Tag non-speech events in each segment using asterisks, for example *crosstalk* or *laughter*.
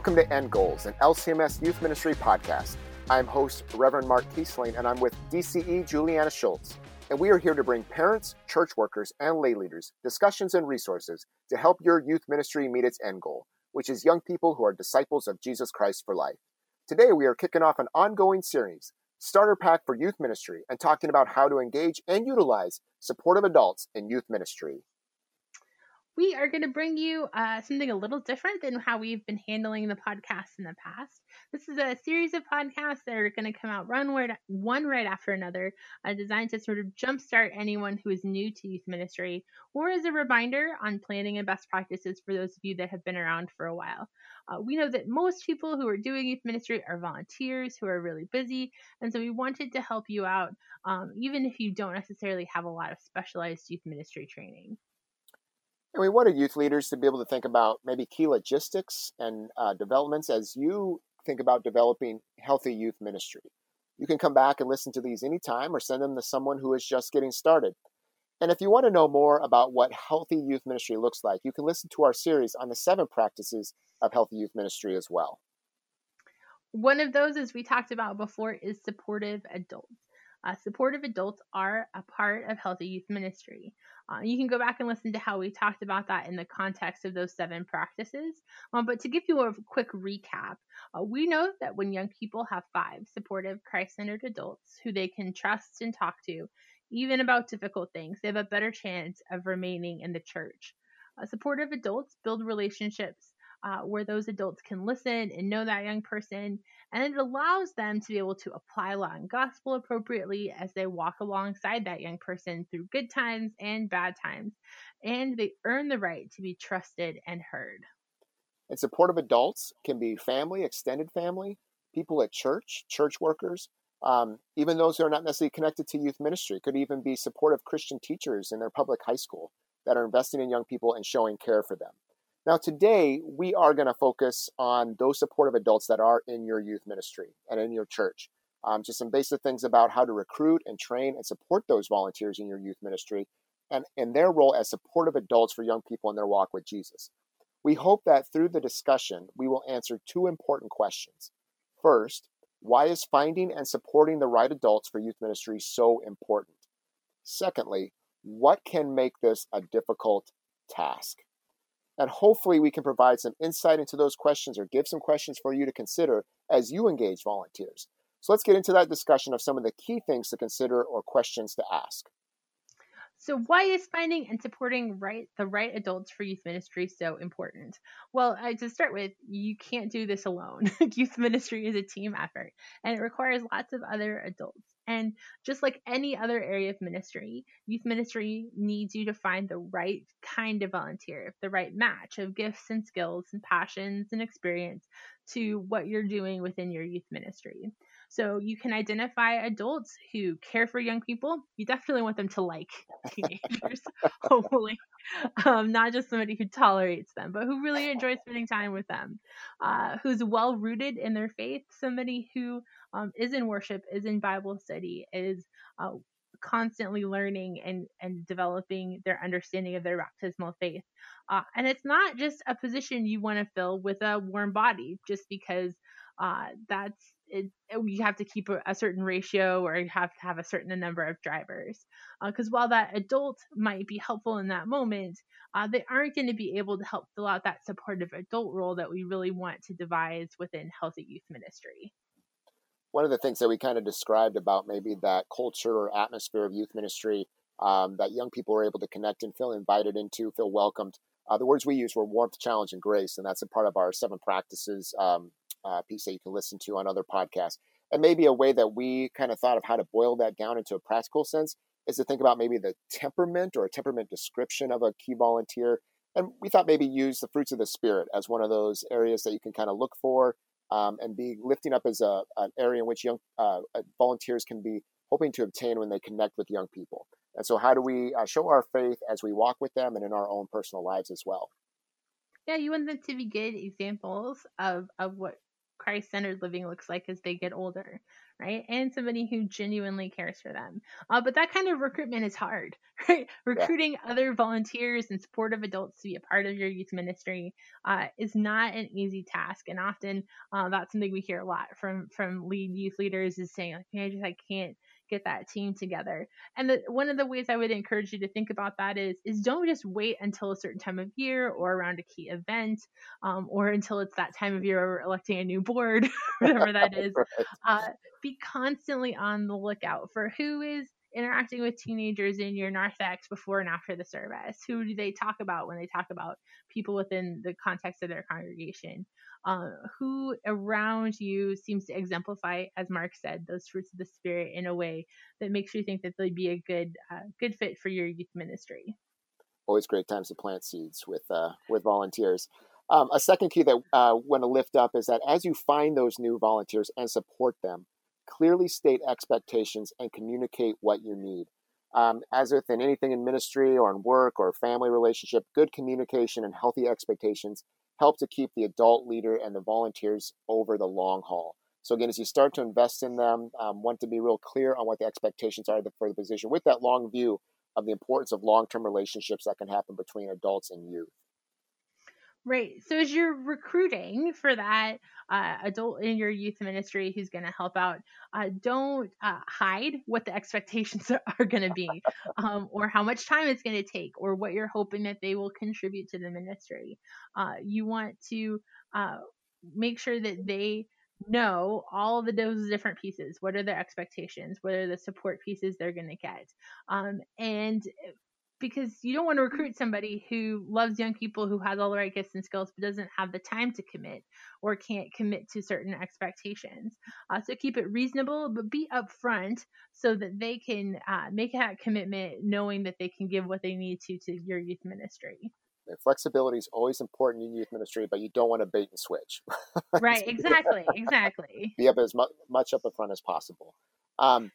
Welcome to End Goals, an LCMS Youth Ministry podcast. I'm host Reverend Mark Kiesling, and I'm with DCE Julianna Shults. And we are here to bring parents, church workers, and lay leaders discussions and resources to help your youth ministry meet its end goal, which is young people who are disciples of Jesus Christ for life. Today, we are kicking off an ongoing series, Starter Pack for Youth Ministry, and talking about how to engage and utilize supportive adults in youth ministry we are going to bring you uh, something a little different than how we've been handling the podcast in the past. This is a series of podcasts that are going to come out one right after another, uh, designed to sort of jumpstart anyone who is new to youth ministry, or as a reminder on planning and best practices for those of you that have been around for a while. Uh, we know that most people who are doing youth ministry are volunteers who are really busy, and so we wanted to help you out, um, even if you don't necessarily have a lot of specialized youth ministry training. And we wanted youth leaders to be able to think about maybe key logistics and uh, developments as you think about developing healthy youth ministry. You can come back and listen to these anytime or send them to someone who is just getting started. And if you want to know more about what healthy youth ministry looks like, you can listen to our series on the seven practices of healthy youth ministry as well. One of those, as we talked about before, is supportive adults. Uh, supportive adults are a part of healthy youth ministry. Uh, you can go back and listen to how we talked about that in the context of those seven practices. Um, but to give you a quick recap, uh, we know that when young people have five supportive, Christ centered adults who they can trust and talk to, even about difficult things, they have a better chance of remaining in the church. Uh, supportive adults build relationships uh, where those adults can listen and know that young person. And it allows them to be able to apply law and gospel appropriately as they walk alongside that young person through good times and bad times. And they earn the right to be trusted and heard. And supportive adults can be family, extended family, people at church, church workers, um, even those who are not necessarily connected to youth ministry. Could even be supportive Christian teachers in their public high school that are investing in young people and showing care for them. Now, today, we are going to focus on those supportive adults that are in your youth ministry and in your church. Um, just some basic things about how to recruit and train and support those volunteers in your youth ministry and, and their role as supportive adults for young people in their walk with Jesus. We hope that through the discussion, we will answer two important questions. First, why is finding and supporting the right adults for youth ministry so important? Secondly, what can make this a difficult task? And hopefully, we can provide some insight into those questions or give some questions for you to consider as you engage volunteers. So let's get into that discussion of some of the key things to consider or questions to ask. So why is finding and supporting right the right adults for youth ministry so important? Well, to start with, you can't do this alone. *laughs* youth ministry is a team effort, and it requires lots of other adults. And just like any other area of ministry, youth ministry needs you to find the right kind of volunteer, the right match of gifts and skills and passions and experience to what you're doing within your youth ministry. So you can identify adults who care for young people. You definitely want them to like *laughs* teenagers, *laughs* hopefully, um, not just somebody who tolerates them, but who really enjoys spending time with them, uh, who's well rooted in their faith, somebody who um, is in worship, is in Bible study, is uh, constantly learning and, and developing their understanding of their baptismal faith. Uh, and it's not just a position you want to fill with a warm body just because uh, that's it, you have to keep a, a, certain ratio or you have to have a certain number of drivers. Because uh, while that adult might be helpful in that moment, uh, they aren't going to be able to help fill out that supportive adult role that we really want to devise within healthy youth ministry. One of the things that we kind of described about maybe that culture or atmosphere of youth ministry um, that young people are able to connect and feel invited into, feel welcomed. Uh, the words we use were warmth, challenge, and grace, and that's a part of our seven practices um, uh, piece that you can listen to on other podcasts. And maybe a way that we kind of thought of how to boil that down into a practical sense is to think about maybe the temperament or a temperament description of a key volunteer. And we thought maybe use the fruits of the spirit as one of those areas that you can kind of look for um, and be lifting up as a, an area in which young uh, uh, volunteers can be hoping to obtain when they connect with young people. And so, how do we uh, show our faith as we walk with them and in our own personal lives as well? Yeah, you want them to be good examples of, of what Christ centered living looks like as they get older, right? And somebody who genuinely cares for them. Uh, but that kind of recruitment is hard, *laughs* right? Recruiting yeah. other volunteers and supportive adults to be a part of your youth ministry uh, is not an easy task, and often uh, that's something we hear a lot from from lead youth leaders is saying like, I just I can't get that team together. And the, one of the ways I would encourage you to think about that is is don't just wait until a certain time of year or around a key event um, or until it's that time of year where we're electing a new board, *laughs* whatever that is. *laughs* right. uh, be constantly on the lookout for who is interacting with teenagers in your narthex before and after the service? Who do they talk about when they talk about people within the context of their congregation? uh, who around you seems to exemplify, as Mark said, those fruits of the spirit in a way that makes you think that they'd be a good uh, good fit for your youth ministry. Always great times to plant seeds with uh, with volunteers. Um, a second key that I uh, want to lift up is that as you find those new volunteers and support them, clearly state expectations and communicate what you need. Um, as with in anything in ministry or in work or family relationship, good communication and healthy expectations help to keep the adult leader and the volunteers over the long haul. So again, as you start to invest in them, um, want to be real clear on what the expectations are for the position with that long view of the importance of long-term relationships that can happen between adults and youth. Right. So as you're recruiting for that uh, adult in your youth ministry who's going to help out, uh, don't uh, hide what the *laughs* expectations *laughs* are, going to be, um, or how much time it's going to take, or what you're hoping that they will contribute to the ministry. Uh, you want to uh, make sure that they know all the those different pieces. What are their expectations? What are the support pieces they're going to get? Um, and because you don't want to recruit somebody who loves young people who has all the right gifts and skills but doesn't have the time to commit or can't commit to certain expectations. Uh, so keep it reasonable but be upfront so that they can uh, make that commitment knowing that they can give what they need to to your youth ministry. Flexibility is always important in youth ministry but you don't want to bait and switch. *laughs* Right exactly exactly. Be up as mu- much up front as possible. Um,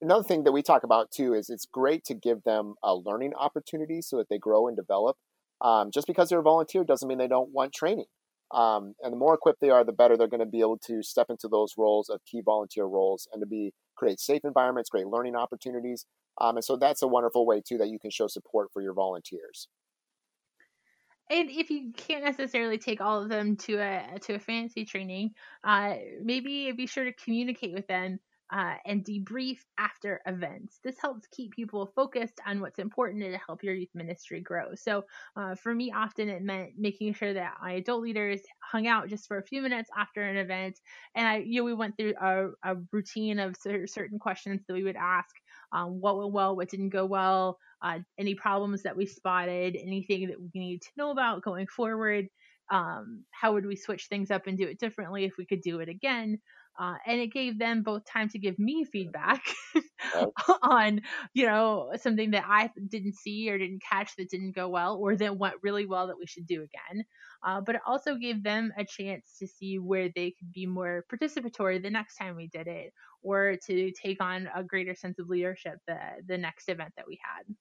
another thing that we talk about too is it's great to give them a learning opportunity so that they grow and develop. Um, just because they're a volunteer doesn't mean they don't want training. Um, and the more equipped they are, the better they're going to be able to step into those roles of key volunteer roles and to be create safe environments, great learning opportunities. Um, and so that's a wonderful way too that you can show support for your volunteers. And if you can't necessarily take all of them to a to a fancy training, uh, maybe be sure to communicate with them uh, and debrief after events. This helps keep people focused on what's important to help your youth ministry grow. So, uh, for me, often it meant making sure that my adult leaders hung out just for a few minutes after an event, and I, you know, we went through a, a routine of certain questions that we would ask: um, what went well, what didn't go well, uh, any problems that we spotted, anything that we need to know about going forward. Um, how would we switch things up and do it differently if we could do it again? Uh, and it gave them both time to give me feedback *laughs* on you know something that i didn't see or didn't catch that didn't go well or that went really well that we should do again. Uh, but it also gave them a chance to see where they could be more participatory the next time we did it or to take on a greater sense of leadership the, the next event that we had.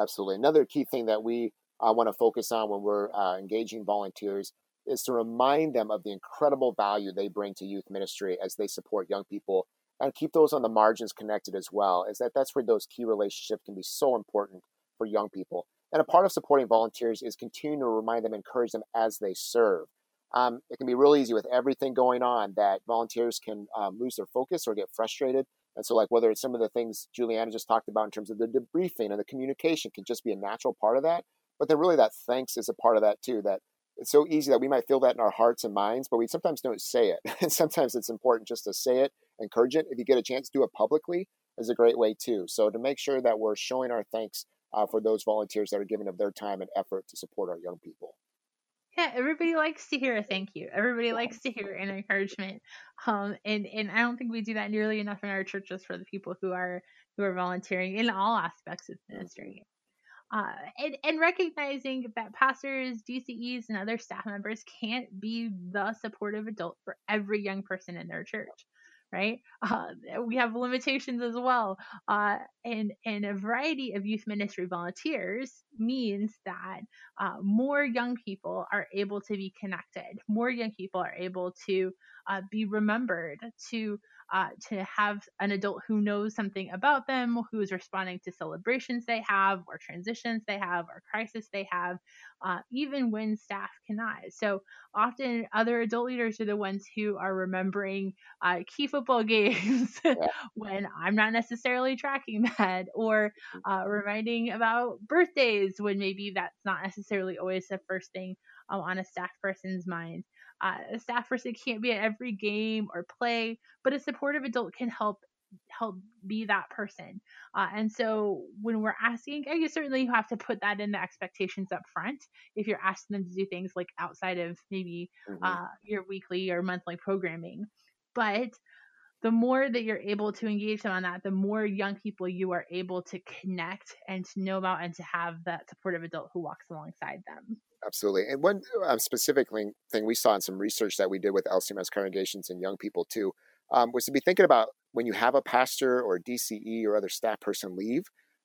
Absolutely. Another key thing that we uh, want to focus on when we're uh, engaging volunteers is to remind them of the incredible value they bring to youth ministry as they support young people and keep those on the margins connected as well is that that's where those key relationships can be so important for young people. And a part of supporting volunteers is continuing to remind them encourage them as they serve. Um, it can be real easy with everything going on that volunteers can um, lose their focus or get frustrated. And so like whether it's some of the things julianna just talked about in terms of the debriefing and the communication can just be a natural part of that but then really that thanks is a part of that too that it's so easy that we might feel that in our hearts and minds, but we sometimes don't say it. *laughs* and sometimes it's important just to say it, encourage it. If you get a chance to do it publicly, is a great way too. So to make sure that we're showing our thanks uh, for those volunteers that are giving of their time and effort to support our young people. Yeah, everybody likes to hear a thank you. Everybody yeah. likes to hear an encouragement. Um, and and I don't think we do that nearly enough in our churches for the people who are who are volunteering in all aspects of ministry. Uh, and, and recognizing that pastors, DCEs, and other staff members can't be the supportive adult for every young person in their church, right? Uh, we have limitations as well. Uh, and, and a variety of youth ministry volunteers means that uh, more young people are able to be connected, more young people are able to uh, be remembered, to uh, to have an adult who knows something about them, who is responding to celebrations they have, or transitions they have, or crisis they have, uh, even when staff cannot. So often, other adult leaders are the ones who are remembering uh, key football *laughs* games when I'm not necessarily tracking *laughs* that, or mm-hmm. uh, reminding about birthdays when maybe that's not necessarily always the first thing um, on a staff person's mind. Uh, a staff person can't be at every game or play, but a supportive adult can help help be that person. Uh, and so when we're asking, you certainly you have to put that in the expectations up front. If you're asking them to do things like outside of maybe mm-hmm. uh, your weekly or monthly programming, but the more that you're able to engage them on that, the more young people you are able to connect and to know about and to have that supportive adult who walks alongside them. Absolutely. And one uh, specific thing we saw in some research that we did with LCMS congregations and young people too um, was to be thinking about when you have a pastor or DCE or other staff person leave,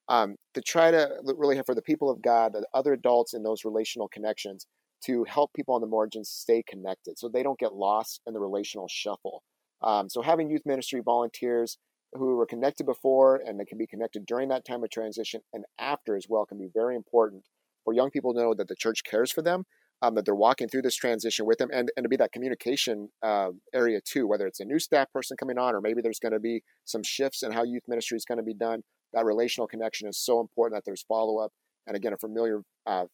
um, to try to really have for the people of God, the other adults in those relational connections, to help people on the margins stay connected so they don't get lost in the relational shuffle. Um, so having youth ministry volunteers who were connected before and they can be connected during that time of transition and after as well can be very important for young people know that the church cares for them, um, that they're walking through this transition with them, and, and to be that communication uh, area too, whether it's a new staff person coming on or maybe there's going to be some shifts in how youth ministry is going to be done. That relational connection is so important that there's follow up and again, a familiar uh,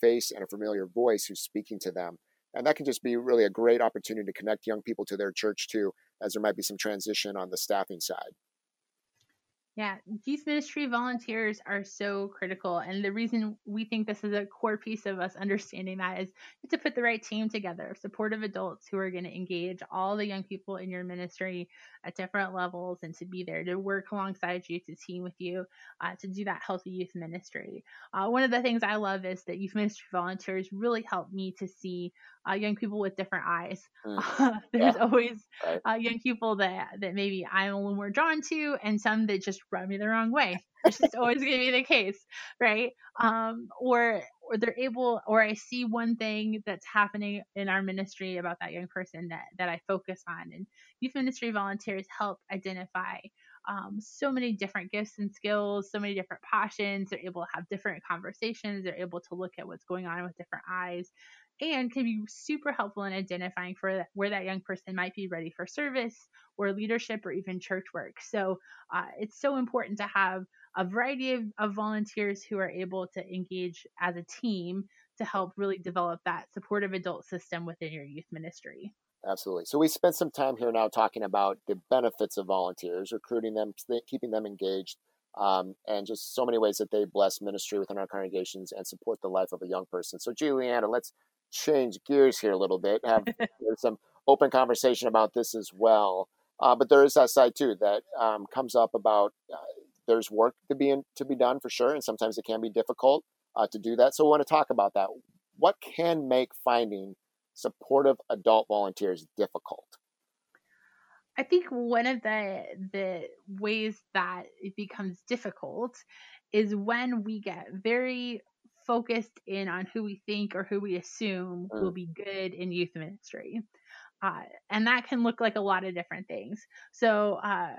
face and a familiar voice who's speaking to them. And that can just be really a great opportunity to connect young people to their church too, as there might be some transition on the staffing side. Yeah, youth ministry volunteers are so critical. And the reason we think this is a core piece of us understanding that is to put the right team together supportive adults who are going to engage all the young people in your ministry at different levels and to be there to work alongside you, to team with you, uh, to do that healthy youth ministry. Uh, one of the things I love is that youth ministry volunteers really help me to see uh, young people with different eyes. Mm. *laughs* There's yeah. always uh, young people that that maybe I'm a little more drawn to, and some that just rub me the wrong way. It's just always going to be the case, right? Um, or or they're able, or I see one thing that's happening in our ministry about that young person that that I focus on, and youth ministry volunteers help identify um, so many different gifts and skills, so many different passions. They're able to have different conversations. They're able to look at what's going on with different eyes and can be super helpful in identifying for where that young person might be ready for service or leadership or even church work. So uh, it's so important to have a variety of, of volunteers who are able to engage as a team to help really develop that supportive adult system within your youth ministry. Absolutely. So we spent some time here now talking about the benefits of volunteers, recruiting them, keeping them engaged, um, and just so many ways that they bless ministry within our congregations and support the life of a young person. So, Julianna, let's change gears here a little bit, have *laughs* some open conversation about this as well. Uh, but there is that side too that um, comes up about uh, there's work to be in, to be done for sure, and sometimes it can be difficult uh, to do that. So we want to talk about that. What can make finding supportive adult volunteers difficult? I think one of the the ways that it becomes difficult is when we get very focused in on who we think or who we assume mm. will be good in youth ministry. Uh, and that can look like a lot of different things. So, uh,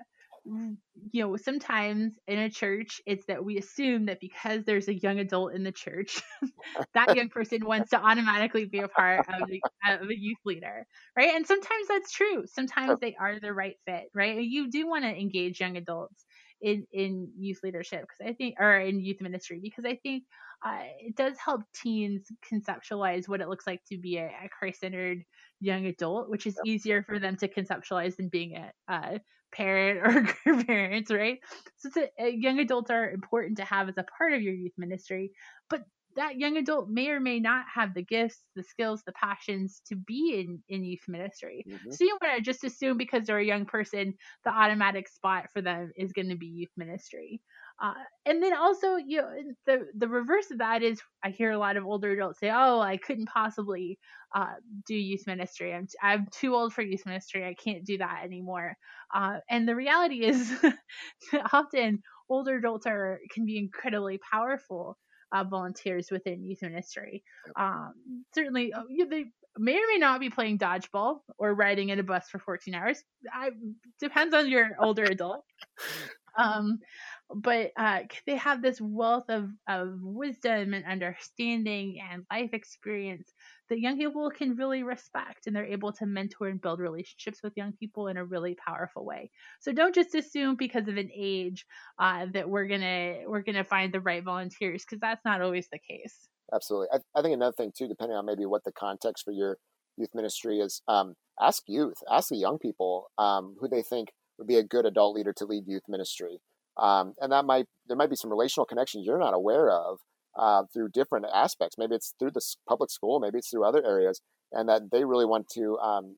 you know, sometimes in a church, it's that we assume that because there's a young adult in the church, *laughs* that young person wants to automatically be a part of, the, of a youth leader, right? And sometimes that's true. Sometimes they are the right fit, right? You do want to engage young adults in in youth leadership because I think, or in youth ministry, because I think uh, it does help teens conceptualize what it looks like to be a, a Christ-centered young adult, which is easier for them to conceptualize than being a, a parent *laughs* or grandparents, right? So a, young adults are important to have as a part of your youth ministry, but that young adult may or may not have the gifts, the skills, the passions to be in, in youth ministry. Mm-hmm. So you want to just assume because they're a young person, the automatic spot for them is going to be youth ministry. Uh, and then also, you know, the the reverse of that is I hear a lot of older adults say, "Oh, I couldn't possibly uh, do youth ministry. I'm I'm too old for youth ministry. I can't do that anymore." Uh, and the reality is, *laughs* often older adults are can be incredibly powerful uh, volunteers within youth ministry. Um, certainly, uh, they may or may not be playing dodgeball or riding in a bus for 14 hours. I, depends on your older adult. *laughs* Um, but uh, they have this wealth of, of wisdom and understanding and life experience that young people can really respect and they're able to mentor and build relationships with young people in a really powerful way. So don't just assume because of an age uh, that we're gonna we're gonna find the right volunteers because that's not always the case. Absolutely. I, I, think another thing too depending on maybe what the context for your youth ministry is um, ask youth ask the young people um, who they think would be a good adult leader to lead youth ministry. Um, and that might there might be some relational connections you're not aware of uh, through different aspects. Maybe it's through the public school, maybe it's through other areas, and that they really want to um,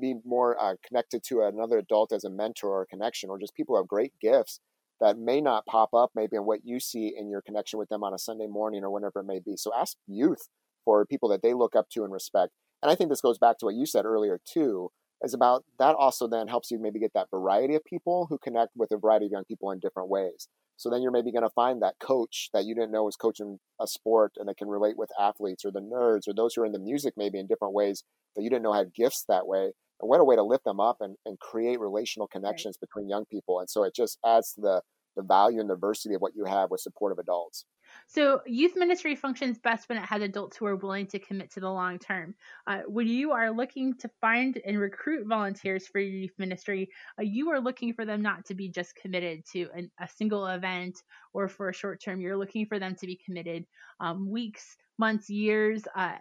be more uh, connected to another adult as a mentor or a connection, or just people who have great gifts that may not pop up maybe in what you see in your connection with them on a Sunday morning or whenever it may be. So ask youth for people that they look up to and respect. And I think this goes back to what you said earlier too, is about that also then helps you maybe get that variety of people who connect with a variety of young people in different ways. So then you're maybe going to find that coach that you didn't know was coaching a sport and that can relate with athletes or the nerds or those who are in the music maybe in different ways that you didn't know had gifts that way. And what a way to lift them up and, and create relational connections right. between young people. And so it just adds to the, the value and diversity of what you have with supportive adults. So, youth ministry functions best when it has adults who are willing to commit to the long term. Uh, when you are looking to find and recruit volunteers for your youth ministry, uh, you are looking for them not to be just committed to an, a single event or for a short term. You're looking for them to be committed um, weeks, months, years. Uh,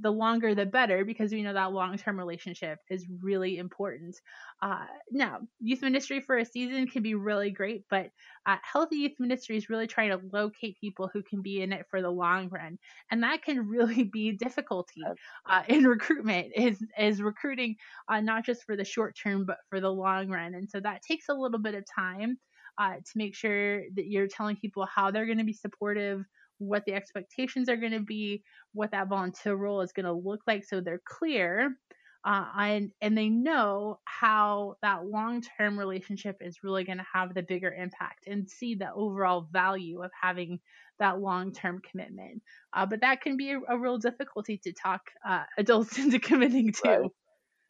the longer the better because we know that long term relationship is really important. Uh, now, youth ministry for a season can be really great, but uh, healthy youth ministry is really trying to locate people who can be in it for the long run, and that can *laughs* really be difficulty uh, in recruitment. Is is recruiting uh, not just for the short term but for the long run, and so that takes a little bit of time. Uh, to make sure that you're telling people how they're going to be supportive, what the expectations are going to be, what that volunteer role is going to look like, so they're clear. Uh, and and they know how that long-term relationship is really going to have the bigger impact and see the overall value of having that long-term commitment uh, but that can be a, a, real difficulty to talk uh, adults *laughs* into committing to right,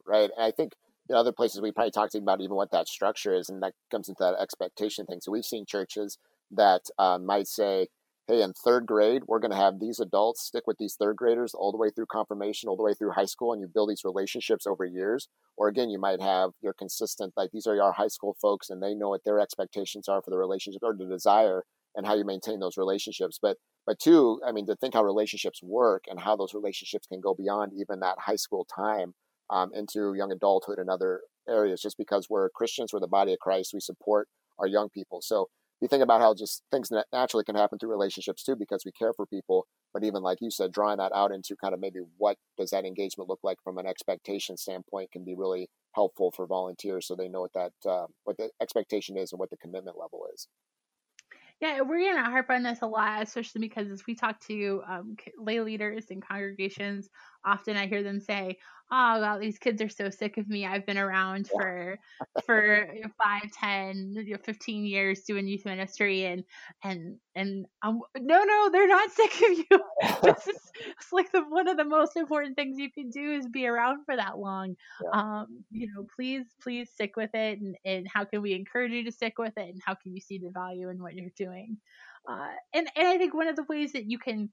right. I think in other places we probably talked about even what that structure is and that comes into that expectation thing so we've seen churches that uh, might say hey, in third grade, we're going to have these adults stick with these third graders all the way through confirmation, all the way through high school, and you build these relationships over years. Or again, you might have your consistent, like these are your high school folks, and they know what their expectations are for the relationship or the desire and how you maintain those relationships. But but two, I mean, to think how relationships work and how those relationships can go beyond even that high school time um, into young adulthood and other areas. Just because we're Christians, we're the body of Christ, we support our young people. So you think about how just things naturally can happen through relationships too because we care for people but even like you said drawing that out into kind of maybe what does that engagement look like from an expectation standpoint can be really helpful for volunteers so they know what that uh, what the expectation is and what the commitment level is. Yeah, we're to harp on this a lot, especially because as we talk to um, lay leaders and congregations, often I hear them say, "Oh, God, these kids are so sick of me. I've been around for *laughs* for five, ten, you know, fifteen years doing youth ministry, and and and um, no, no, they're not *laughs* sick of you. *laughs* is it's like the one of the most important things you can do is be around for that long. Yeah. Um, you know, please, please stick with it, and and how can we encourage you to stick with it, and how can you see the value in what you're doing? Uh, and and I think one of the ways that you can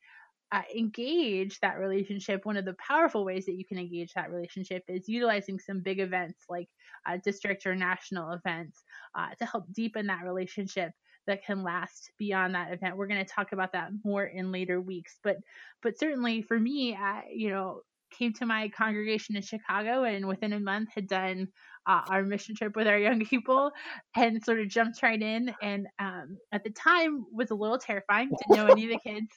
uh, engage that relationship, one of the powerful ways that you can engage that relationship is utilizing some big events like uh, district or national events uh, to help deepen that relationship that can last beyond that event. We're going to talk about that more in later weeks, but but certainly for me, you know, came to my congregation in Chicago and within a month had done uh, our mission trip with our young people and sort of jumped right in. And um, at the time was a little terrifying. Didn't know any of the *laughs* kids,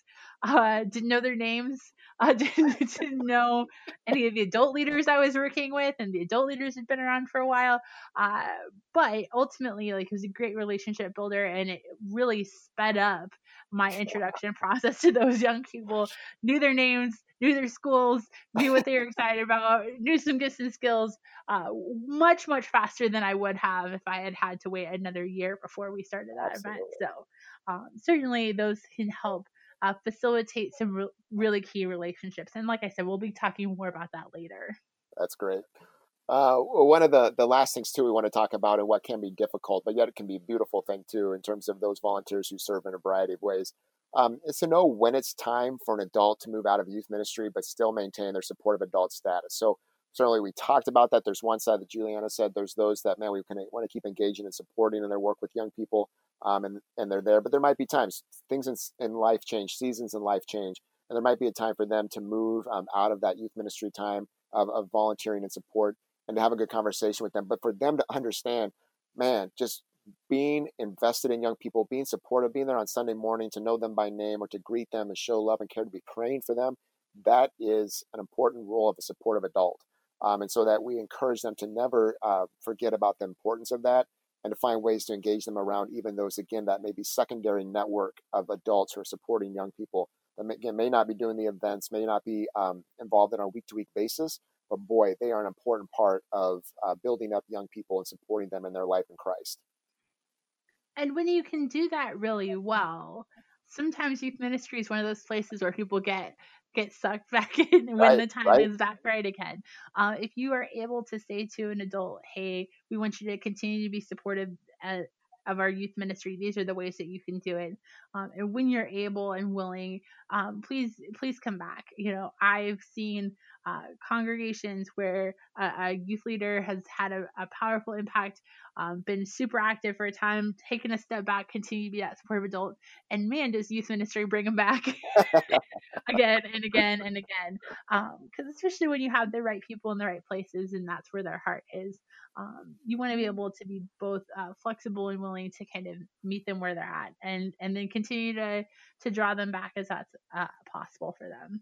uh, didn't know their names, uh, *laughs* didn't, didn't know any of the adult leaders I was working with, and the adult leaders had been around for a while. Uh, but ultimately, like it was a great relationship builder, and it really sped up my introduction process to those young people. Knew their names, knew their schools, knew what they were excited about, knew some gifts skills uh, much, much faster than I would have if I had had to wait another year before we started that Absolutely. event. So, um, certainly those can help uh, facilitate some re- really key relationships. And like I said, we'll be talking more about that later. That's great. Uh, one of the, the last things too we want to talk about and what can be difficult, but yet it can be a beautiful thing too in terms of those volunteers who serve in a variety of ways um, is to know when it's time for an adult to move out of youth ministry but still maintain their supportive adult status. So certainly we talked about that. There's one side that Julianna said. There's those that man we can want to keep engaging and supporting in their work with young people, um, and and they're there. But there might be times things in, in life change, seasons in life change, and there might be a time for them to move um, out of that youth ministry time of, of volunteering and support and to have a good conversation with them. But for them to understand, man, just being invested in young people, being supportive, being there on Sunday morning to know them by name or to greet them and show love and care, to be praying for them, that is an important role of a supportive adult. Um, and so that we encourage them to never uh, forget about the importance of that and to find ways to engage them around even those, again, that may be secondary network of adults who are supporting young people that, may, again, may not be doing the events, may not be um, involved in a week to week basis, but boy, they are an important part of uh, building up young people and supporting them in their life in Christ. And when you can do that really well, sometimes youth ministry is one of those places where people get get sucked *laughs* back in when right, the time right. is back right again. Uh, if you are able to say to an adult, "Hey, we want you to continue to be supportive at, uh, of our youth ministry. These are the ways that you can do it. Um, and when you're able and willing, um, please please come back. You know, I've seen uh, congregations where a, a, youth leader has had a, a powerful impact, um, been super active for a time, taken a step back, continue to be that supportive adult, and man, does youth ministry bring them back *laughs* again and again and again. Because um, especially when you have the right people in the right places, and that's where their heart is um, you want to be able to be both uh, flexible and willing to kind of meet them where they're at and and then continue to to draw them back as that's uh, possible for them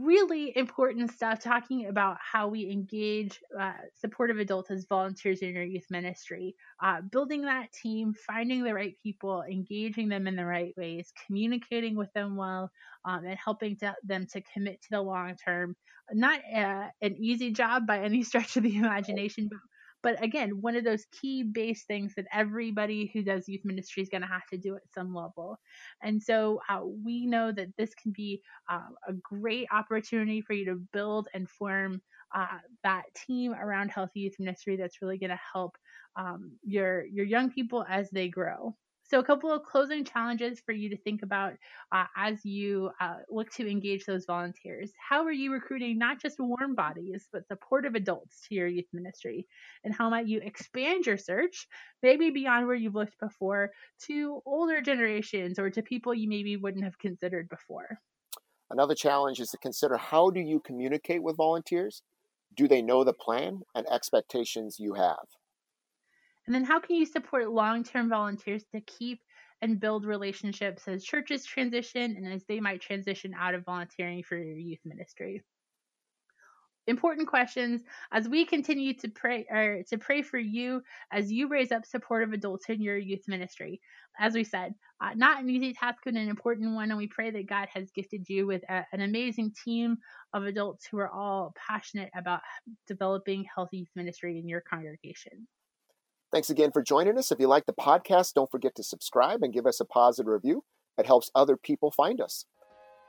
really important stuff talking about how we engage uh, supportive adults as volunteers in your youth ministry. Uh, building that team finding the right people engaging them in the right ways communicating with them well um, and helping to, them to commit to the long term. Not uh, an easy job by any *laughs* stretch of the imagination but but again, one of those key base things that everybody who does youth ministry is going to have to do at some level. And so uh, we know that this can be uh, a great opportunity for you to build and form uh, that team around healthy youth ministry that's really going to help um, your your young people as they grow. So, a couple of closing challenges for you to think about uh, as you uh, look to engage those volunteers. How are you recruiting not just warm bodies, but supportive adults to your youth ministry? And how might you expand your search, maybe beyond where you've looked before, to older generations or to people you maybe wouldn't have considered before? Another challenge is to consider how do you communicate with volunteers? Do they know the plan and expectations you have? And then how can you support long term volunteers to keep and build relationships as churches transition and as they might transition out of volunteering for your youth ministry? Important questions as we continue to pray or to pray for you as you raise up supportive adults in your youth ministry. As we said, uh, not an easy task, but an important one, and we pray that God has gifted you with a, an amazing team of adults who are all passionate about developing healthy youth ministry in your congregation. Thanks again for joining us. If you like the podcast, don't forget to subscribe and give us a positive review. It helps other people find us.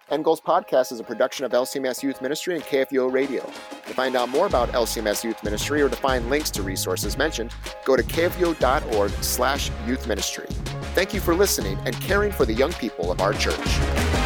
End Goals Podcast is a production of LCMS Youth Ministry and KFUO Radio. To find out more about LCMS Youth Ministry or to find links to resources mentioned, go to kfuo.org slash youth ministry. Thank you for listening and caring for the young people of our church.